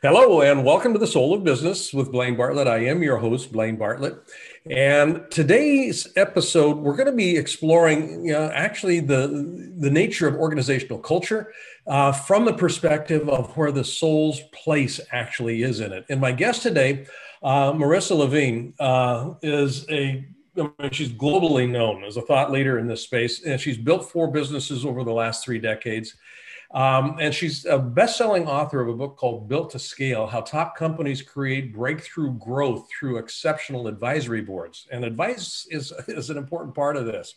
Hello, and welcome to the Soul of Business with Blaine Bartlett. I am your host, Blaine Bartlett. And today's episode, we're going to be exploring you know, actually the, the nature of organizational culture uh, from the perspective of where the soul's place actually is in it. And my guest today, uh, Marissa Levine, uh, is a she's globally known as a thought leader in this space, and she's built four businesses over the last three decades. Um, and she's a best-selling author of a book called Built to Scale: How Top Companies Create Breakthrough Growth Through Exceptional Advisory Boards. And advice is, is an important part of this.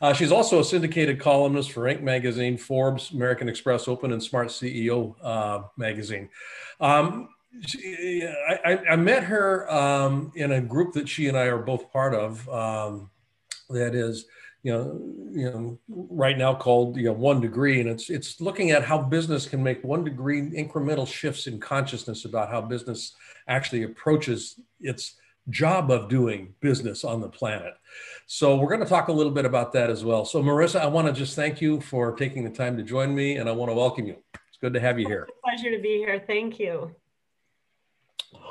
Uh, she's also a syndicated columnist for Inc. magazine, Forbes, American Express Open, and Smart CEO uh, magazine. Um, she, I, I, met her um, in a group that she and I are both part of. Um, that is you know, you know, right now called you know one degree, and it's it's looking at how business can make one degree incremental shifts in consciousness about how business actually approaches its job of doing business on the planet. So we're going to talk a little bit about that as well. So Marissa, I want to just thank you for taking the time to join me, and I want to welcome you. It's good to have you here. pleasure to be here. Thank you.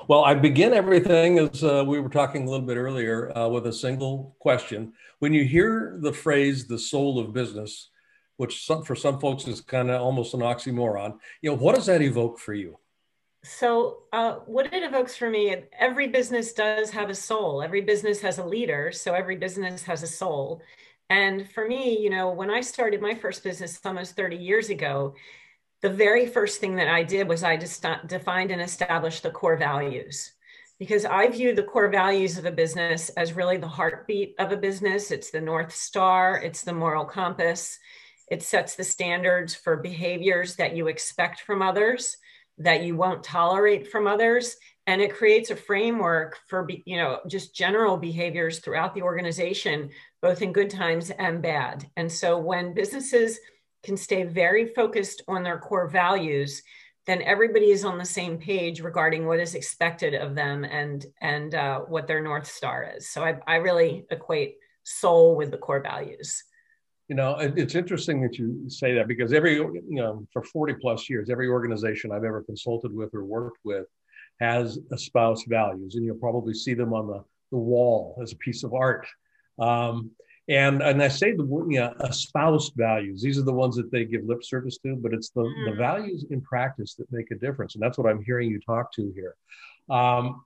Well, I begin everything as uh, we were talking a little bit earlier uh, with a single question. When you hear the phrase "the soul of business," which some, for some folks is kind of almost an oxymoron, you know, what does that evoke for you? So, uh, what it evokes for me, every business does have a soul. Every business has a leader, so every business has a soul. And for me, you know, when I started my first business almost 30 years ago, the very first thing that I did was I just defined and established the core values because I view the core values of a business as really the heartbeat of a business. It's the North Star, it's the moral compass. It sets the standards for behaviors that you expect from others, that you won't tolerate from others. And it creates a framework for, you know, just general behaviors throughout the organization, both in good times and bad. And so when businesses can stay very focused on their core values, then everybody is on the same page regarding what is expected of them and and uh, what their north star is. So I, I really equate soul with the core values. You know, it's interesting that you say that because every you know for forty plus years, every organization I've ever consulted with or worked with has espoused values, and you'll probably see them on the the wall as a piece of art. Um, and and I say the word, you know, espoused values. These are the ones that they give lip service to, but it's the, mm. the values in practice that make a difference. And that's what I'm hearing you talk to here. Um,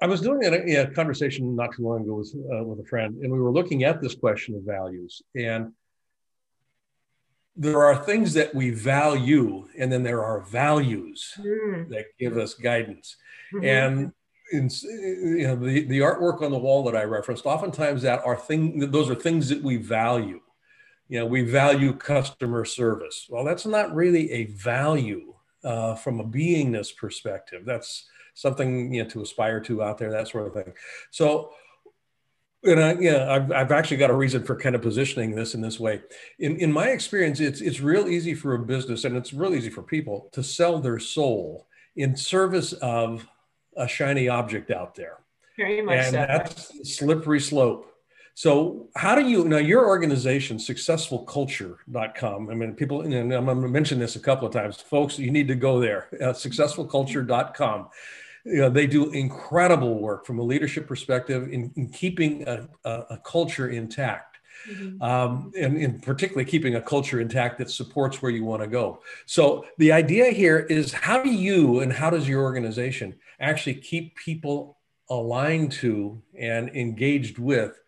I was doing a, a, conversation not too long ago with, uh, with a friend, and we were looking at this question of values. And there are things that we value, and then there are values mm. that give us guidance. Mm-hmm. And in, you know, the, the artwork on the wall that I referenced, oftentimes that are thing, those are things that we value. You know, we value customer service. Well, that's not really a value uh, from a beingness perspective. That's something you know to aspire to out there, that sort of thing. So, and I, yeah, I've, I've actually got a reason for kind of positioning this in this way. In in my experience, it's it's real easy for a business, and it's real easy for people to sell their soul in service of a shiny object out there. Very much and so. that's slippery slope. So how do you now your organization successfulculture.com I mean people and I'm going to mention this a couple of times folks you need to go there uh, successfulculture.com you know, they do incredible work from a leadership perspective in, in keeping a, a, a, culture intact mm-hmm. um, and in particularly keeping a culture intact that supports where you want to go so the idea here is how do you and how does your organization actually keep people aligned to and engaged with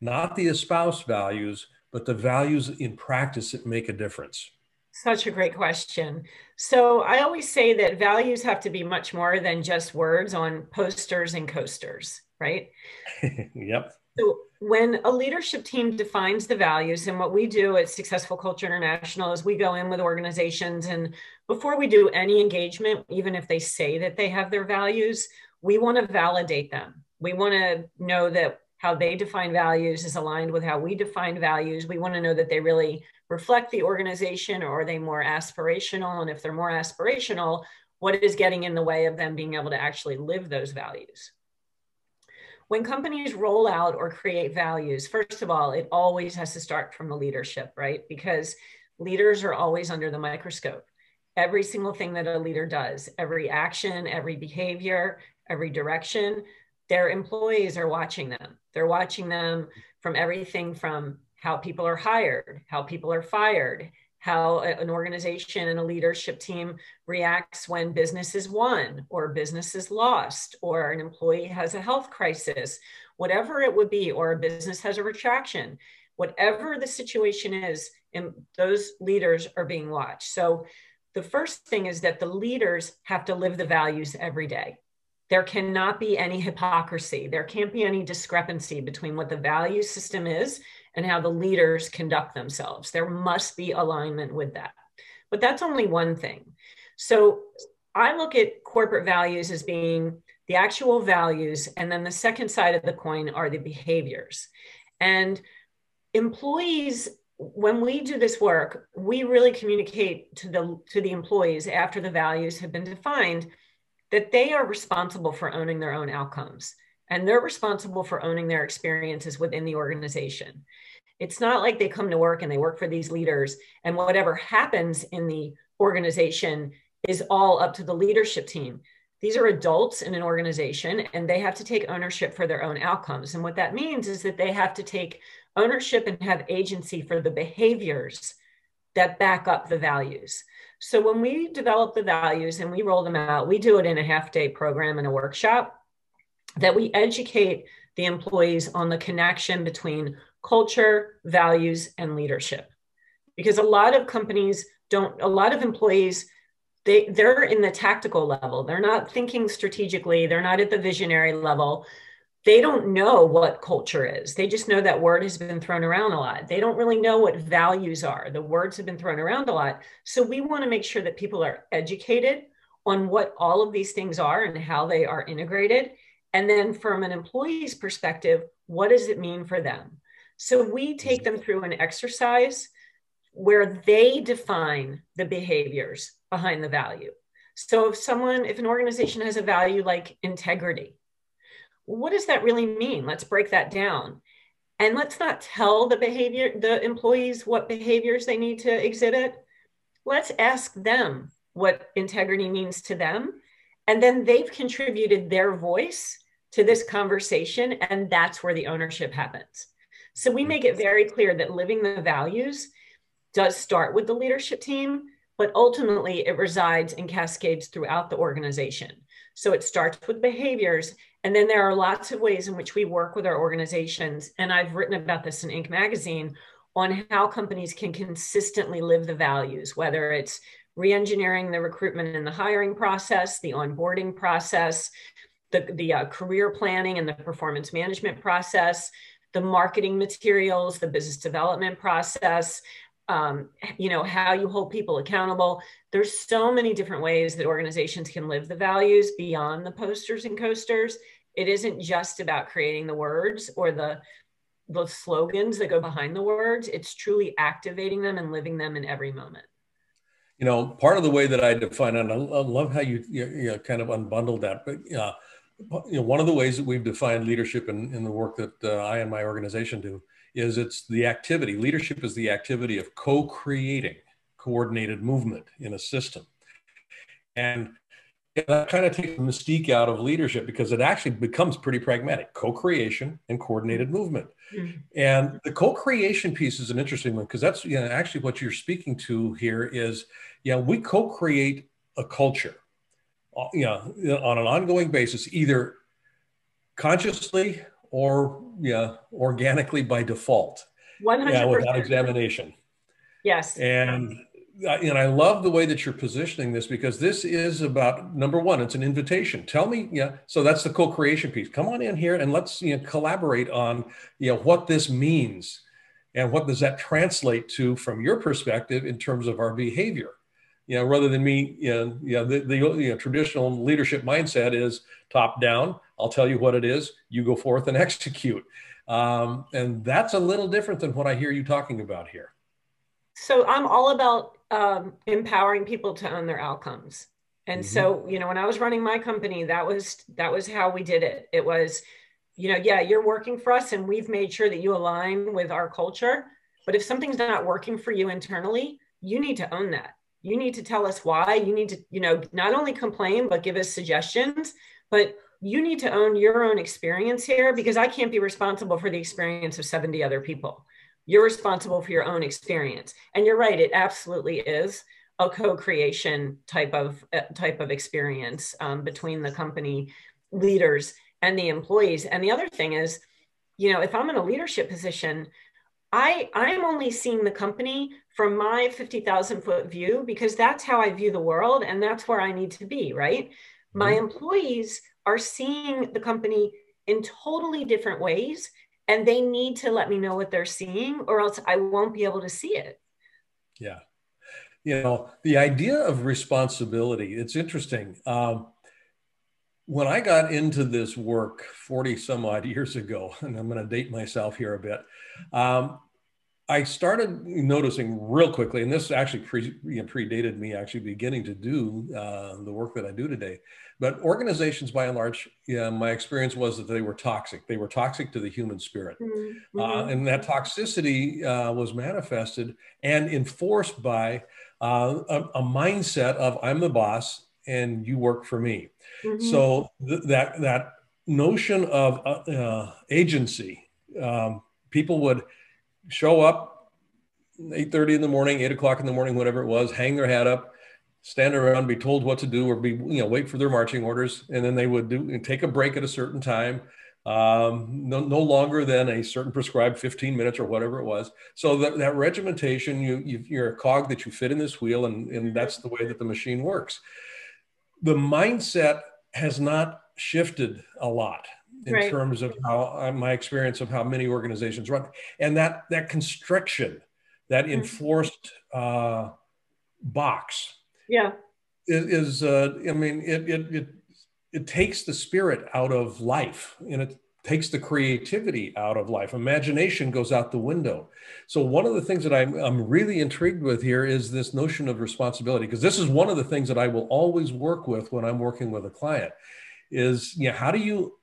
not the espoused values, but the values in practice that make a difference. Such a great question. So I always say that values have to be much more than just words on posters and coasters, right? yep. So when a leadership team defines the values, and what we do at Successful Culture International is we go in with organizations, and before we do any engagement, even if they say that they have their values, we want to validate them. We want to know that how they define values is aligned with how we define values. We want to know that they really reflect the organization or are they more aspirational? And if they're more aspirational, what is getting in the way of them being able to actually live those values? When companies roll out or create values, first of all, it always has to start from the leadership, right? Because leaders are always under the microscope. Every single thing that a leader does, every action, every behavior, every direction, their employees are watching them. They're watching them from everything from how people are hired, how people are fired, how an organization and a leadership team reacts when business is won or business is lost or an employee has a health crisis, whatever it would be, or a business has a retraction, whatever the situation is, and those leaders are being watched. So the first thing is that the leaders have to live the values every day. There cannot be any hypocrisy. There can't be any discrepancy between what the value system is and how the leaders conduct themselves. There must be alignment with that. But that's only one thing. So I look at corporate values as being the actual values. And then the second side of the coin are the behaviors. And employees when we do this work we really communicate to the to the employees after the values have been defined that they are responsible for owning their own outcomes and they're responsible for owning their experiences within the organization it's not like they come to work and they work for these leaders, and whatever happens in the organization is all up to the leadership team. These are adults in an organization and they have to take ownership for their own outcomes. And what that means is that they have to take ownership and have agency for the behaviors that back up the values. So when we develop the values and we roll them out, we do it in a half day program and a workshop that we educate the employees on the connection between culture, values, and leadership. Because a lot of companies don't, a lot of employees, they, they're in the tactical level. They're not thinking strategically, they're not at the visionary level. They don't know what culture is. They just know that word has been thrown around a lot. They don't really know what values are. The words have been thrown around a lot. So we want to make sure that people are educated on what all of these things are and how they are integrated. And then from an employee's perspective, what does it mean for them? So we take them through an exercise where they define the behaviors behind the value. So if someone, if an organization has a value like integrity, what does that really mean? Let's break that down. And let's not tell the behavior, the employees what behaviors they need to exhibit. Let's ask them what integrity means to them. And then they've contributed their voice to this conversation. And that's where the ownership happens. So we make it very clear that living the values does start with the leadership team, but ultimately it resides and cascades throughout the organization. So it starts with behaviors. And then there are lots of ways in which we work with our organizations. And I've written about this in Inc. magazine on how companies can consistently live the values, whether it's re-engineering the recruitment and the hiring process, the onboarding process, the, the uh, career planning and the performance management process, the marketing materials, the business development process, um, you know, how you hold people accountable. There's so many different ways that organizations can live the values beyond the posters and coasters. It isn't just about creating the words or the the slogans that go behind the words. It's truly activating them and living them in every moment. You know, part of the way that I define it, I love how you, you, you kind of unbundled that, but uh, you know, one of the ways that we've defined leadership in, in the work that uh, I and my organization do is it's the activity. Leadership is the activity of co-creating coordinated movement in a system. And that kind of takes the mystique out of leadership because it actually becomes pretty pragmatic co-creation and coordinated movement mm-hmm. and the co-creation piece is an interesting one because that's you know, actually what you're speaking to here is yeah we co-create a culture uh, you know, on an ongoing basis, either consciously or yeah, organically by default. 100%. Yeah, without examination. Yes. And and I love the way that you're positioning this because this is about number one, it's an invitation. Tell me, yeah. So that's the co-creation piece. Come on in here and let's you know, collaborate on you know what this means and what does that translate to from your perspective in terms of our behavior. You know, rather than me, you know, you know the, the you know, traditional leadership mindset is top down. I'll tell you what it is. You go forth and execute, um, and that's a little different than what I hear you talking about here. So I'm all about um, empowering people to own their outcomes. And mm-hmm. so, you know, when I was running my company, that was that was how we did it. It was, you know, yeah, you're working for us, and we've made sure that you align with our culture. But if something's not working for you internally, you need to own that. You need to tell us why. You need to, you know, not only complain but give us suggestions. But you need to own your own experience here because I can't be responsible for the experience of 70 other people you're responsible for your own experience and you're right it absolutely is a co-creation type of uh, type of experience um, between the company leaders and the employees and the other thing is you know if i'm in a leadership position i i'm only seeing the company from my 50000 foot view because that's how i view the world and that's where i need to be right my mm-hmm. employees are seeing the company in totally different ways and they need to let me know what they're seeing or else I won't be able to see it. Yeah. You know, the idea of responsibility, it's interesting. Um, when I got into this work 40 some odd years ago, and I'm going to date myself here a bit, um, I started noticing real quickly, and this actually pre, you know, predated me actually beginning to do uh, the work that I do today. But organizations, by and large, yeah, my experience was that they were toxic. They were toxic to the human spirit. Mm-hmm. Uh, and that toxicity uh, was manifested and enforced by uh, a, a, mindset of I'm the boss and you work for me. Mm-hmm. So th- that, that notion of uh, uh, agency, um, people would show up 8.30 in the morning, 8 o'clock in the morning, whatever it was, hang their hat up, stand around, be told what to do, or be you know wait for their marching orders, and then they would do take a break at a certain time, um, no, no longer than a certain prescribed 15 minutes or whatever it was. So that, that regimentation, you, you are a cog that you fit in this wheel, and, and that's the way that the machine works. The mindset has not shifted a lot in right. terms of how uh, my experience of how many organizations run, and that that constriction, that mm-hmm. enforced uh, box yeah is, uh, i mean it, it it it takes the spirit out of life and it takes the creativity out of life. Imagination goes out the window. So one of the things that i'm, I'm really intrigued with here is this notion of responsibility because this is one of the things that i will always work with when i'm working with a client is you know how do you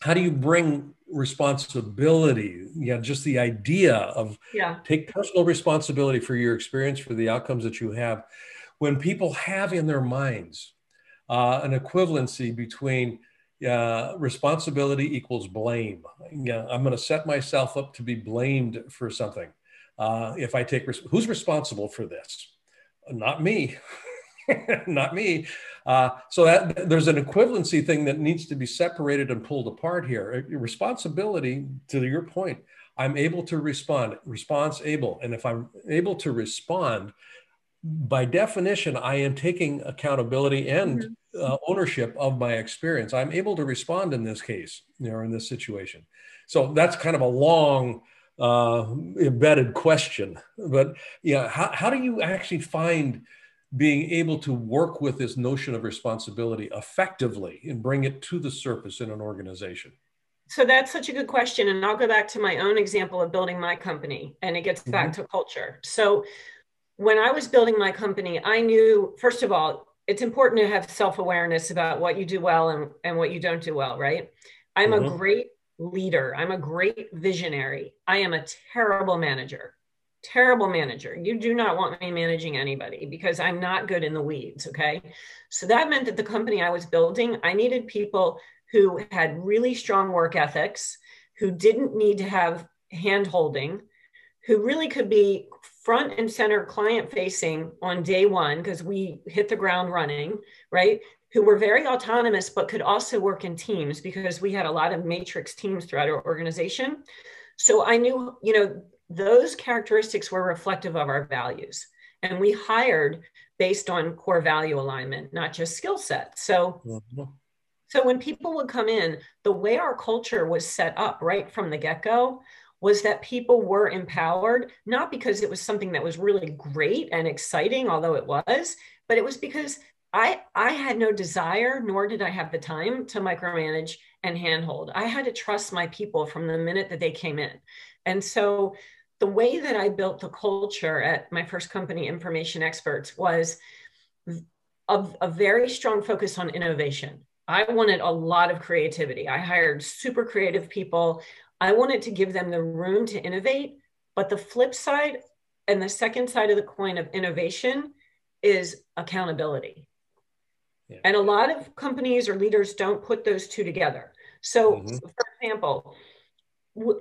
how do you bring responsibility? Yeah just the idea of yeah. take personal responsibility for your experience for the outcomes that you have. When people have in their minds uh, an equivalency between uh, responsibility equals blame. Yeah, I'm going to set myself up to be blamed for something. Uh, if I take, res- who's responsible for this? Not me. Not me. Uh, so that there's an equivalency thing that needs to be separated and pulled apart here. Responsibility, to your point, I'm able to respond. Response able, and if I'm able to respond, by definition, I am taking accountability and mm-hmm. Uh, ownership of my experience. I'm able to respond in this case, you know, in this situation. So that's kind of a long, uh, embedded question. But yeah, how, how do you actually find being able to work with this notion of responsibility effectively and bring it to the surface in an organization? So that's such a good question. And I'll go back to my own example of building my company, and it gets back mm-hmm. to culture. So when I was building my company, I knew, first of all, it's important to have self awareness about what you do well and, and what you don't do well, right? I'm mm-hmm. a great leader, I'm a great visionary. I am a terrible manager. Terrible manager. You do not want me managing anybody because I'm not good in the weeds. Okay. So that meant that the company I was building, I needed people who had really strong work ethics, who didn't need to have hand holding, who really could be front and center client facing on day one because we hit the ground running, right? Who were very autonomous, but could also work in teams because we had a lot of matrix teams throughout our organization. So I knew, you know, those characteristics were reflective of our values. And we hired based on core value alignment, not just skill set. So, mm-hmm. so when people would come in, the way our culture was set up right from the get go was that people were empowered, not because it was something that was really great and exciting, although it was, but it was because I, I had no desire, nor did I have the time to micromanage and handhold. I had to trust my people from the minute that they came in. And so the way that I built the culture at my first company, Information Experts, was a, a very strong focus on innovation. I wanted a lot of creativity. I hired super creative people. I wanted to give them the room to innovate. But the flip side and the second side of the coin of innovation is accountability. Yeah. And a lot of companies or leaders don't put those two together. So, mm-hmm. for example,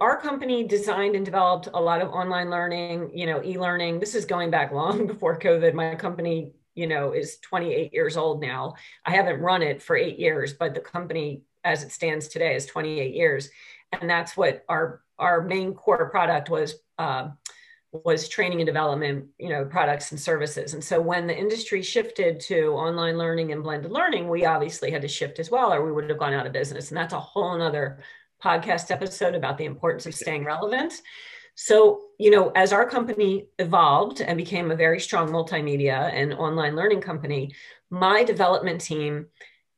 our company designed and developed a lot of online learning, you know, e-learning. This is going back long before COVID. My company, you know, is 28 years old now. I haven't run it for eight years, but the company as it stands today is 28 years. And that's what our our main core product was uh, was training and development, you know, products and services. And so when the industry shifted to online learning and blended learning, we obviously had to shift as well, or we would have gone out of business. And that's a whole other podcast episode about the importance of staying relevant. So, you know, as our company evolved and became a very strong multimedia and online learning company, my development team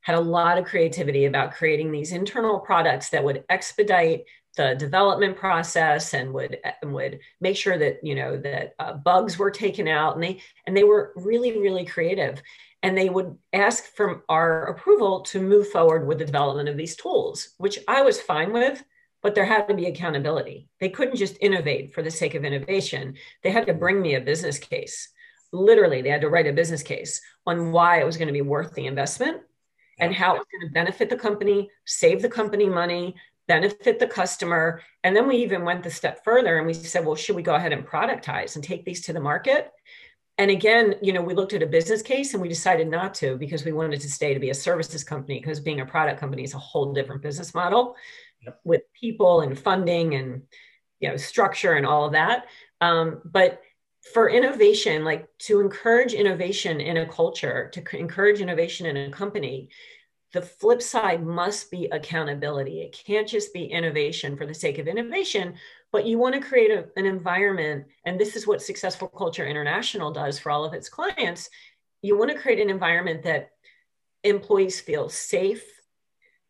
had a lot of creativity about creating these internal products that would expedite the development process and would and would make sure that you know that uh, bugs were taken out and they and they were really really creative and they would ask from our approval to move forward with the development of these tools, which I was fine with, but there had to be accountability. They couldn't just innovate for the sake of innovation. They had to bring me a business case. Literally, they had to write a business case on why it was going to be worth the investment and how it was going to benefit the company, save the company money, benefit the customer. And then we even went the step further and we said, well, should we go ahead and productize and take these to the market? and again you know we looked at a business case and we decided not to because we wanted to stay to be a services company because being a product company is a whole different business model yep. with people and funding and you know structure and all of that um, but for innovation like to encourage innovation in a culture to encourage innovation in a company the flip side must be accountability. It can't just be innovation for the sake of innovation but you want to create a, an environment and this is what successful culture international does for all of its clients. You want to create an environment that employees feel safe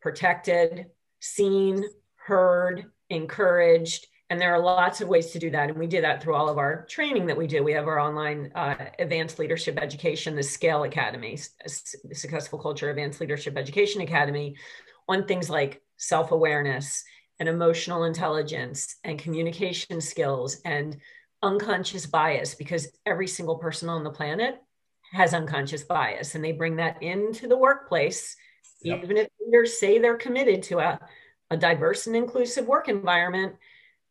protected seen heard encouraged and there are lots of ways to do that and we do that through all of our training that we do we have our online uh, advanced leadership education the scale academy successful culture advanced leadership education academy on things like self-awareness and emotional intelligence and communication skills and unconscious bias because every single person on the planet has unconscious bias and they bring that into the workplace yep. even if leaders say they're committed to a, a diverse and inclusive work environment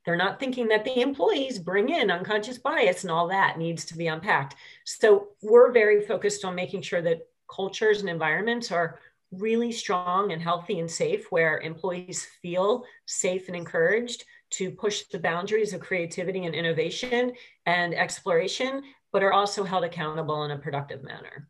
they're not thinking that the employees bring in unconscious bias and all that needs to be unpacked so we're very focused on making sure that cultures and environments are really strong and healthy and safe where employees feel safe and encouraged to push the boundaries of creativity and innovation and exploration, but are also held accountable in a productive manner.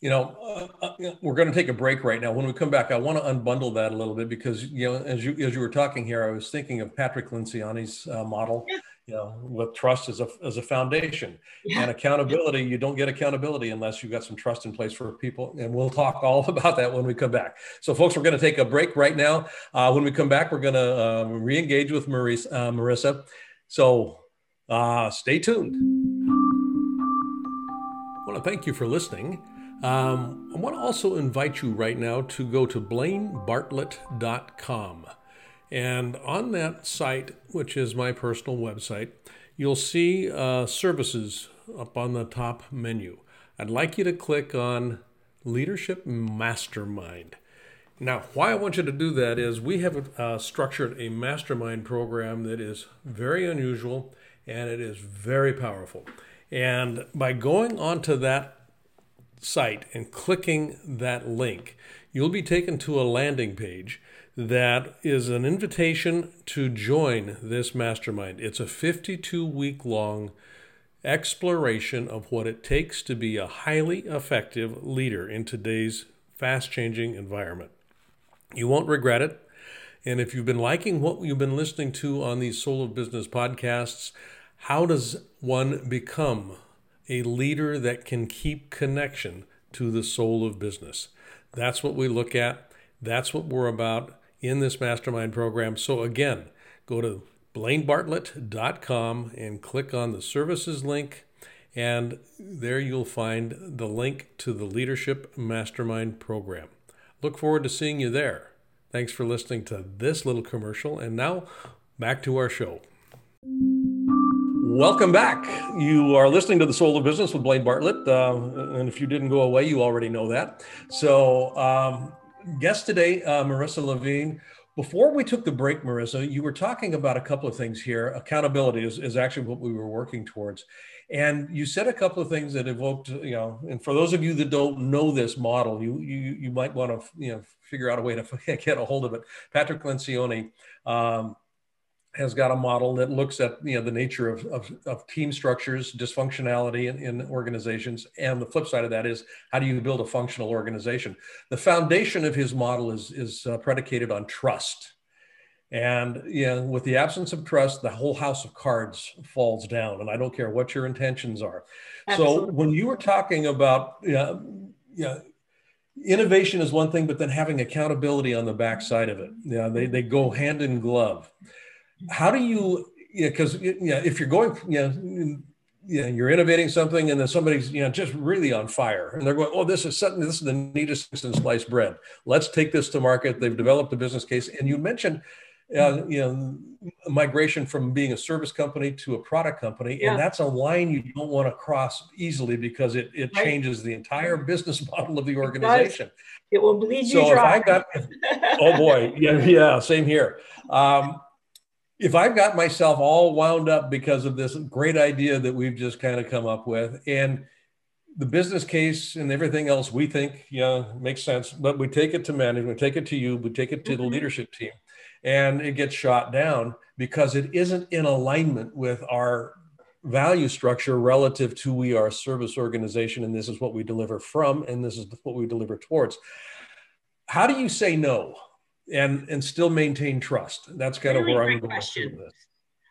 You know, uh, uh, we're going to take a break right now. When we come back, I want to unbundle that a little bit because, you know, as you as you were talking here, I was thinking of Patrick Lencioni's uh, model. Yeah you know, with trust as a, as a foundation yeah. and accountability. You don't get accountability unless you've got some trust in place for people. And we'll talk all about that when we come back. So folks, we're going to take a break right now. Uh, when we come back, we're going to um, re-engage with Marissa. Uh, Marissa. So uh, stay tuned. I want to thank you for listening. Um, I want to also invite you right now to go to blainebartlett.com. And on that site, which is my personal website, you'll see uh, services up on the top menu. I'd like you to click on Leadership Mastermind. Now, why I want you to do that is we have uh, structured a mastermind program that is very unusual and it is very powerful. And by going onto that site and clicking that link, you'll be taken to a landing page that is an invitation to join this mastermind. It's a 52 week long exploration of what it takes to be a highly effective leader in today's fast changing environment. You won't regret it. And if you've been liking what you've been listening to on these Soul of Business podcasts, how does one become a leader that can keep connection to the soul of business? That's what we look at. That's what we're about in this mastermind program. So, again, go to blainebartlett.com and click on the services link. And there you'll find the link to the Leadership Mastermind program. Look forward to seeing you there. Thanks for listening to this little commercial. And now back to our show. Welcome back. You are listening to The Soul of Business with Blaine Bartlett. Uh, and if you didn't go away, you already know that. So, um, guest today, uh, Marissa Levine. Before we took the break, Marissa, you were talking about a couple of things here. Accountability is, is actually what we were working towards. And you said a couple of things that evoked, you know, and for those of you that don't know this model, you you, you might want to, you know, figure out a way to get a hold of it. Patrick Lencioni um, has got a model that looks at you know the nature of, of, of team structures, dysfunctionality in, in, organizations, and the flip side of that is how do you build a functional organization? The foundation of his model is is uh, predicated on trust, and you know, with the absence of trust, the whole house of cards falls down. And I don't care what your intentions are. Absolutely. So when you were talking about you know, you know, innovation is one thing, but then having accountability on the backside of it, yeah, they they go hand in glove how do you yeah because yeah if you're going yeah yeah, you're innovating something and then somebody's you know just really on fire and they're going oh this is something this is the neatest thing since sliced bread let's take this to market they've developed a business case and you mentioned uh, you know migration from being a service company to a product company yeah. and that's a line you don't want to cross easily because it, it right. changes the entire business model of the organization it, it will bleed you so dry. if i got oh boy yeah yeah same here um, if I've got myself all wound up because of this great idea that we've just kind of come up with, and the business case and everything else we think, yeah, makes sense, but we take it to management, we take it to you, we take it to mm-hmm. the leadership team, and it gets shot down because it isn't in alignment with our value structure relative to we are a service organization and this is what we deliver from and this is what we deliver towards. How do you say no? And and still maintain trust? That's kind really of where I'm going question. with this.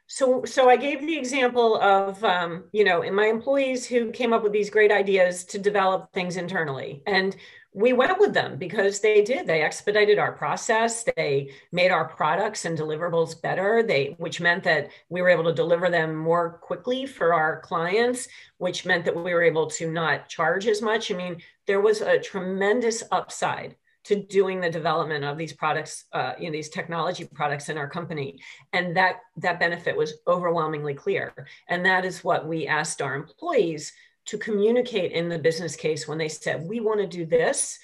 So, so I gave the example of, um, you know, in my employees who came up with these great ideas to develop things internally, and we went with them because they did. They expedited our process. They made our products and deliverables better. They, which meant that we were able to deliver them more quickly for our clients, which meant that we were able to not charge as much. I mean, there was a tremendous upside to doing the development of these products, uh, you know, these technology products in our company. And that, that benefit was overwhelmingly clear. And that is what we asked our employees to communicate in the business case when they said, we want to do this.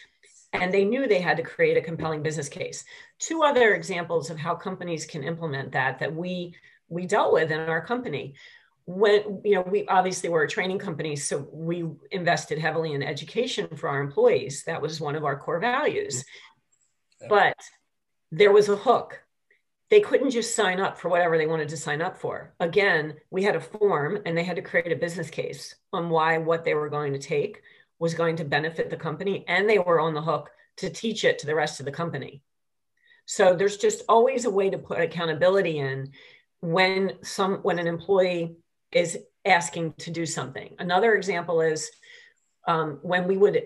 And they knew they had to create a compelling business case. Two other examples of how companies can implement that that we we dealt with in our company when you know we obviously were a training company so we invested heavily in education for our employees. That was one of our core values. Yeah. but there was a hook. They couldn't just sign up for whatever they wanted to sign up for. Again we had a form and they had to create a business case on why what they were going to take was going to benefit the company and they were on the hook to teach it to the rest of the company. So there's just always a way to put accountability in when some when an employee is asking to do something. Another example is um, when we would,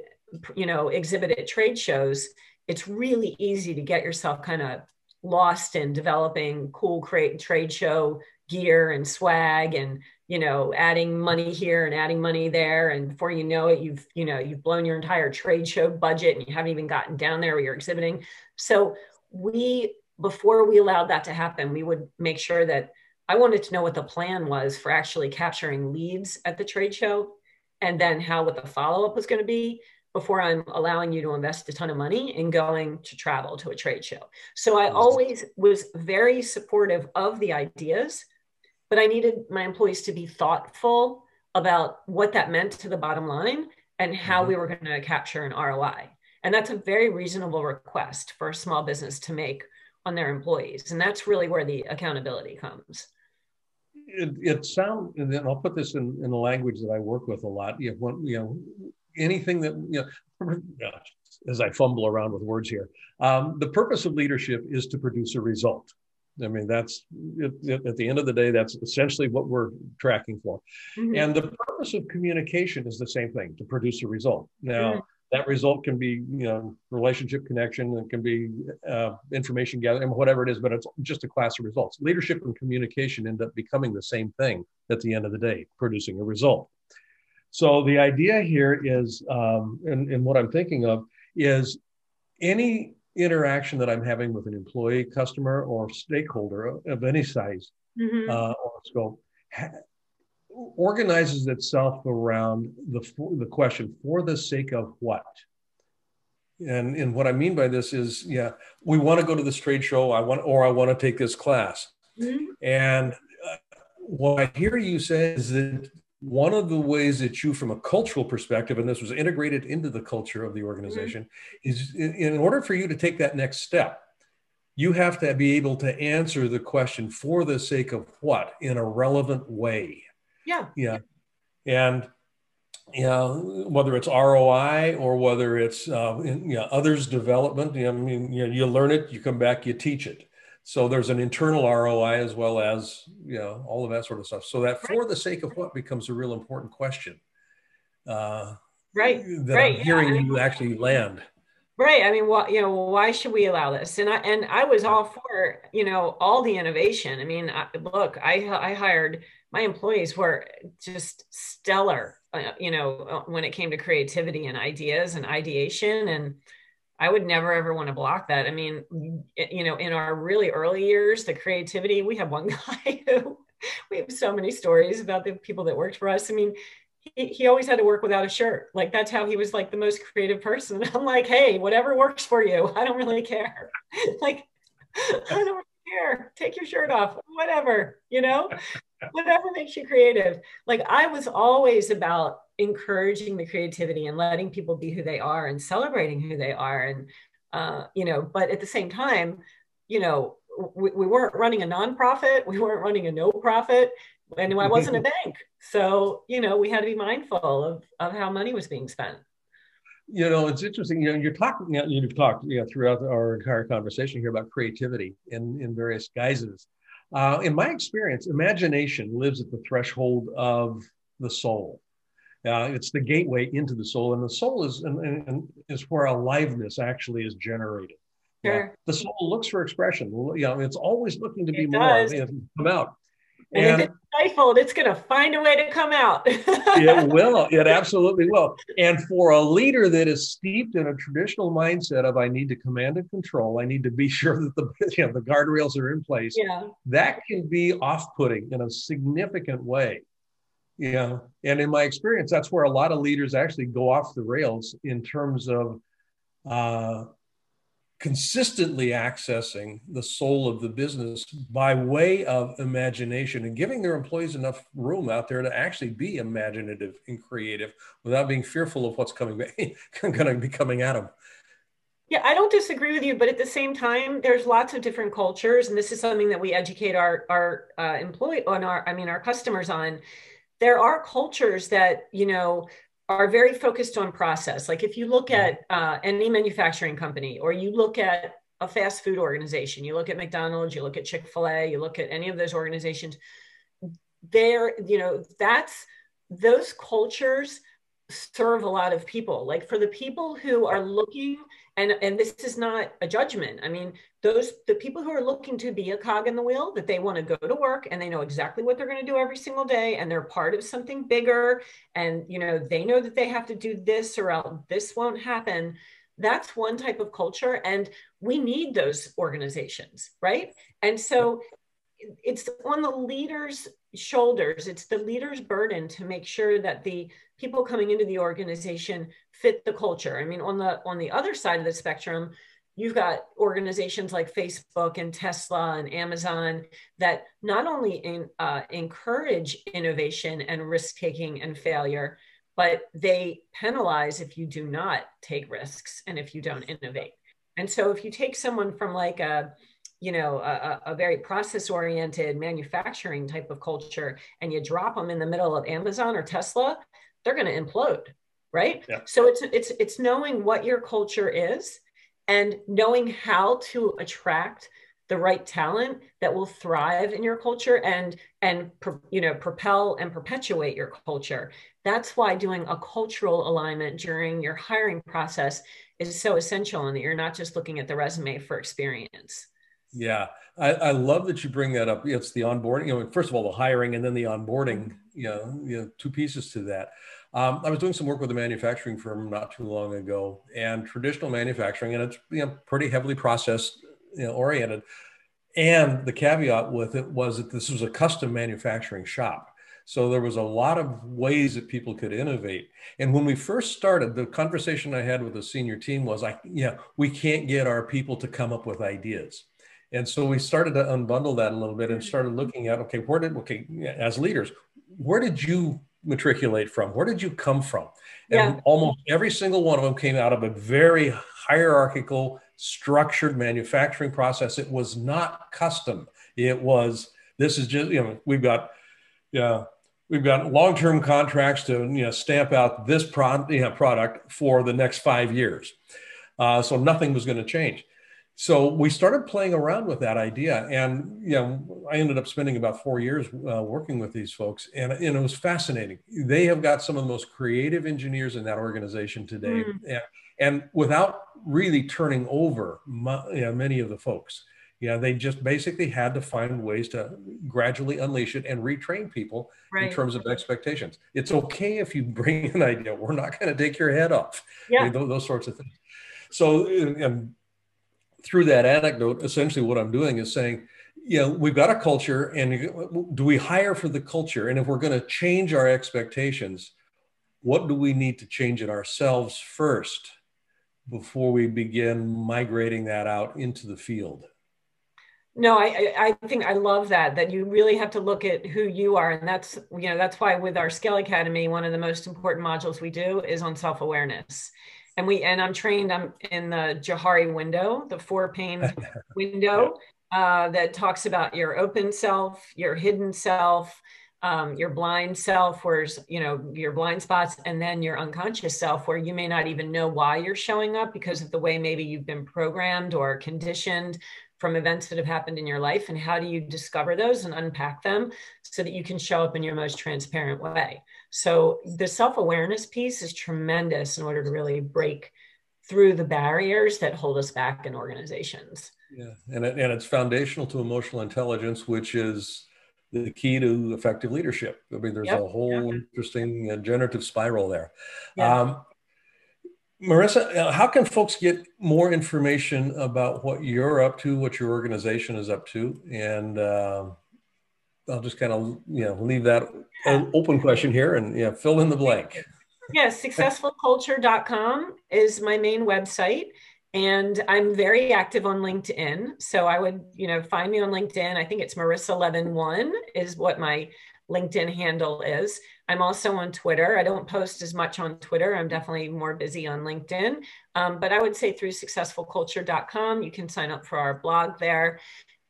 you know, exhibit at trade shows, it's really easy to get yourself kind of lost in developing cool create trade show gear and swag and you know adding money here and adding money there and before you know it you've you know you've blown your entire trade show budget and you haven't even gotten down there where you're exhibiting so we before we allowed that to happen we would make sure that I wanted to know what the plan was for actually capturing leads at the trade show and then how what the follow up was going to be before I'm allowing you to invest a ton of money in going to travel to a trade show. So I always was very supportive of the ideas, but I needed my employees to be thoughtful about what that meant to the bottom line and how mm-hmm. we were going to capture an ROI. And that's a very reasonable request for a small business to make on their employees. And that's really where the accountability comes. It, it sounds, and then I'll put this in, in the language that I work with a lot. You know, you know anything that, you know, as I fumble around with words here, um, the purpose of leadership is to produce a result. I mean, that's it, it, at the end of the day, that's essentially what we're tracking for. Mm-hmm. And the purpose of communication is the same thing to produce a result. Now, mm-hmm that result can be you know relationship connection it can be uh, information gathering whatever it is but it's just a class of results leadership and communication end up becoming the same thing at the end of the day producing a result so the idea here is um, and, and what i'm thinking of is any interaction that i'm having with an employee customer or stakeholder of any size mm-hmm. uh, or scope organizes itself around the, the question for the sake of what? And, and what I mean by this is, yeah, we want to go to this trade show. I want, or I want to take this class. Mm-hmm. And uh, what I hear you say is that one of the ways that you, from a cultural perspective, and this was integrated into the culture of the organization, mm-hmm. is in, in order for you to take that next step, you have to be able to answer the question for the sake of what in a relevant way. Yeah. Yeah. And you know, whether it's ROI or whether it's uh, in, you know, others development, you know, I mean, you, know, you learn it, you come back, you teach it. So there's an internal ROI as well as, you know, all of that sort of stuff. So that for the sake of what becomes a real important question. Uh, right. That right. I'm hearing yeah. you actually land. Right. I mean, what you know, why should we allow this? And I and I was all for you know all the innovation. I mean, I, look, I I hired my employees were just stellar, uh, you know, uh, when it came to creativity and ideas and ideation. And I would never ever want to block that. I mean, you know, in our really early years, the creativity, we have one guy who we have so many stories about the people that worked for us. I mean, he, he always had to work without a shirt. Like that's how he was like the most creative person. I'm like, hey, whatever works for you. I don't really care. like, I don't care. Take your shirt off, whatever, you know? Whatever makes you creative. Like I was always about encouraging the creativity and letting people be who they are and celebrating who they are. And, uh, you know, but at the same time, you know, we, we weren't running a nonprofit, we weren't running a no profit, and I wasn't a bank. So, you know, we had to be mindful of, of how money was being spent you know it's interesting you know you're talking you've talked you know throughout our entire conversation here about creativity in in various guises uh, in my experience, imagination lives at the threshold of the soul. Uh, it's the gateway into the soul, and the soul is and, and is where aliveness actually is generated. Sure. Yeah. The soul looks for expression. You know, it's always looking to be it more, come out. And, and if it's stifled, it's going to find a way to come out. it will. It absolutely will. And for a leader that is steeped in a traditional mindset of I need to command and control, I need to be sure that the you know, the guardrails are in place. Yeah. That can be off-putting in a significant way. You know, and in my experience, that's where a lot of leaders actually go off the rails in terms of uh, consistently accessing the soul of the business by way of imagination and giving their employees enough room out there to actually be imaginative and creative without being fearful of what's coming going to be coming at them. Yeah, I don't disagree with you, but at the same time, there's lots of different cultures, and this is something that we educate our our uh, employee on our, I mean, our customers on. There are cultures that you know are very focused on process. Like if you look at uh, any manufacturing company or you look at a fast food organization, you look at McDonald's, you look at Chick fil A, you look at any of those organizations, there, you know, that's those cultures serve a lot of people. Like for the people who are looking and and this is not a judgment i mean those the people who are looking to be a cog in the wheel that they want to go to work and they know exactly what they're going to do every single day and they're part of something bigger and you know they know that they have to do this or else this won't happen that's one type of culture and we need those organizations right? And so it's on the leaders shoulders it's the leader's burden to make sure that the people coming into the organization fit the culture. I mean on the on the other side of the spectrum you've got organizations like facebook and tesla and amazon that not only in, uh, encourage innovation and risk taking and failure but they penalize if you do not take risks and if you don't innovate and so if you take someone from like a you know a, a very process oriented manufacturing type of culture and you drop them in the middle of amazon or tesla they're going to implode right yeah. so it's it's it's knowing what your culture is and knowing how to attract the right talent that will thrive in your culture and and you know propel and perpetuate your culture. That's why doing a cultural alignment during your hiring process is so essential and that you're not just looking at the resume for experience. Yeah. I, I love that you bring that up. It's the onboarding you know first of all the hiring and then the onboarding you know, you know two pieces to that um, I was doing some work with a manufacturing firm not too long ago, and traditional manufacturing, and it's you know pretty heavily processed you know, oriented. And the caveat with it was that this was a custom manufacturing shop. So there was a lot of ways that people could innovate. And when we first started, the conversation I had with the senior team was like, yeah, we can't get our people to come up with ideas. And so we started to unbundle that a little bit and started looking at, okay, where did, okay, as leaders, where did you matriculate from? Where did you come from? And yeah. almost every single one of them came out of a very hierarchical, structured manufacturing process. It was not custom. It was, this is just, you know, we've got, yeah, we've got long-term contracts to, you know, stamp out this pro- you know, product for the next five years. Uh, so nothing was going to change so we started playing around with that idea and you know i ended up spending about four years uh, working with these folks and, and, it was fascinating they have got some of the most creative engineers in that organization today mm. and, and, without really turning over my, you know, many of the folks yeah they just basically had to find ways to gradually unleash it and retrain people right. in terms of expectations it's okay if you bring an idea we're not going to take your head off yeah. I mean, those, those sorts of things so and through that anecdote, essentially what I'm doing is saying, you know, we've got a culture, and do we hire for the culture? And if we're going to change our expectations, what do we need to change in ourselves first before we begin migrating that out into the field? No, I, I think I love that, that you really have to look at who you are. And that's, you know, that's why with our Scale Academy, one of the most important modules we do is on self-awareness and we and I'm trained. I'm in the Johari window, the four pane window uh, that talks about your open self, your hidden self, um, your blind self, where's you know your blind spots, and then your unconscious self, where you may not even know why you're showing up because of the way maybe you've been programmed or conditioned from events that have happened in your life and how do you discover those and unpack them so that you can show up in your most transparent way so the self-awareness piece is tremendous in order to really break through the barriers that hold us back in organizations yeah and, it, and it's foundational to emotional intelligence which is the key to effective leadership i mean there's yep. a whole interesting uh, generative spiral there yeah. um, Marissa, uh, how can folks get more information about what you're up to, what your organization is up to? And uh, I'll just kind of you know leave that open question here and yeah, fill in the blank. Yes, successfulculture.com is my main website. And I'm very active on LinkedIn. So I would, you know, find me on LinkedIn. I think it's Marissa Levin one is what my LinkedIn handle is. I'm also on Twitter. I don't post as much on Twitter. I'm definitely more busy on LinkedIn. Um, but I would say through successfulculture.com, you can sign up for our blog there.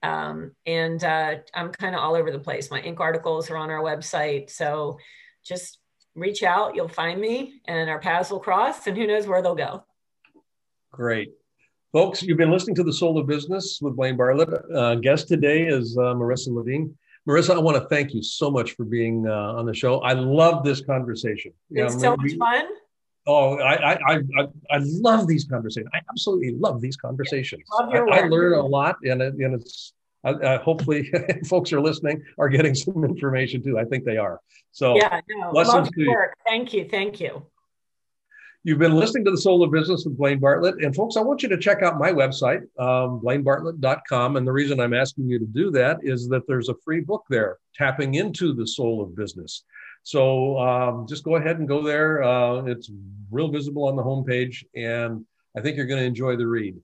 Um, and uh, I'm kind of all over the place. My Inc articles are on our website. So just reach out, you'll find me, and our paths will cross, and who knows where they'll go. Great. Folks, you've been listening to The Soul of Business with Blaine Bartlett. Uh, guest today is uh, Marissa Levine. Marissa, I want to thank you so much for being uh, on the show. I love this conversation. It's you know, so much fun. Oh, I, I, I, I love these conversations. I absolutely love these conversations. Love I, I, learn a lot, and, it, and it's I, hopefully folks are listening are getting some information too. I think they are. So yeah, no, love your work. Thank you, thank you. You've been listening to The Soul of Business with Blaine Bartlett. And folks, I want you to check out my website, um, blainebartlett.com. And the reason I'm asking you to do that is that there's a free book there, Tapping into the Soul of Business. So um, just go ahead and go there. Uh, it's real visible on the homepage. And I think you're going to enjoy the read.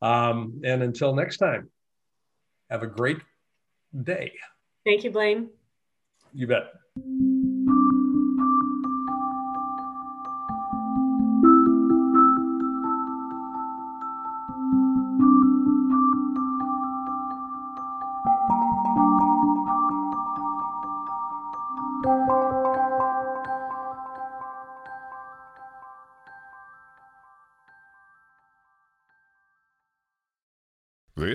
Um, and until next time, have a great day. Thank you, Blaine. You bet.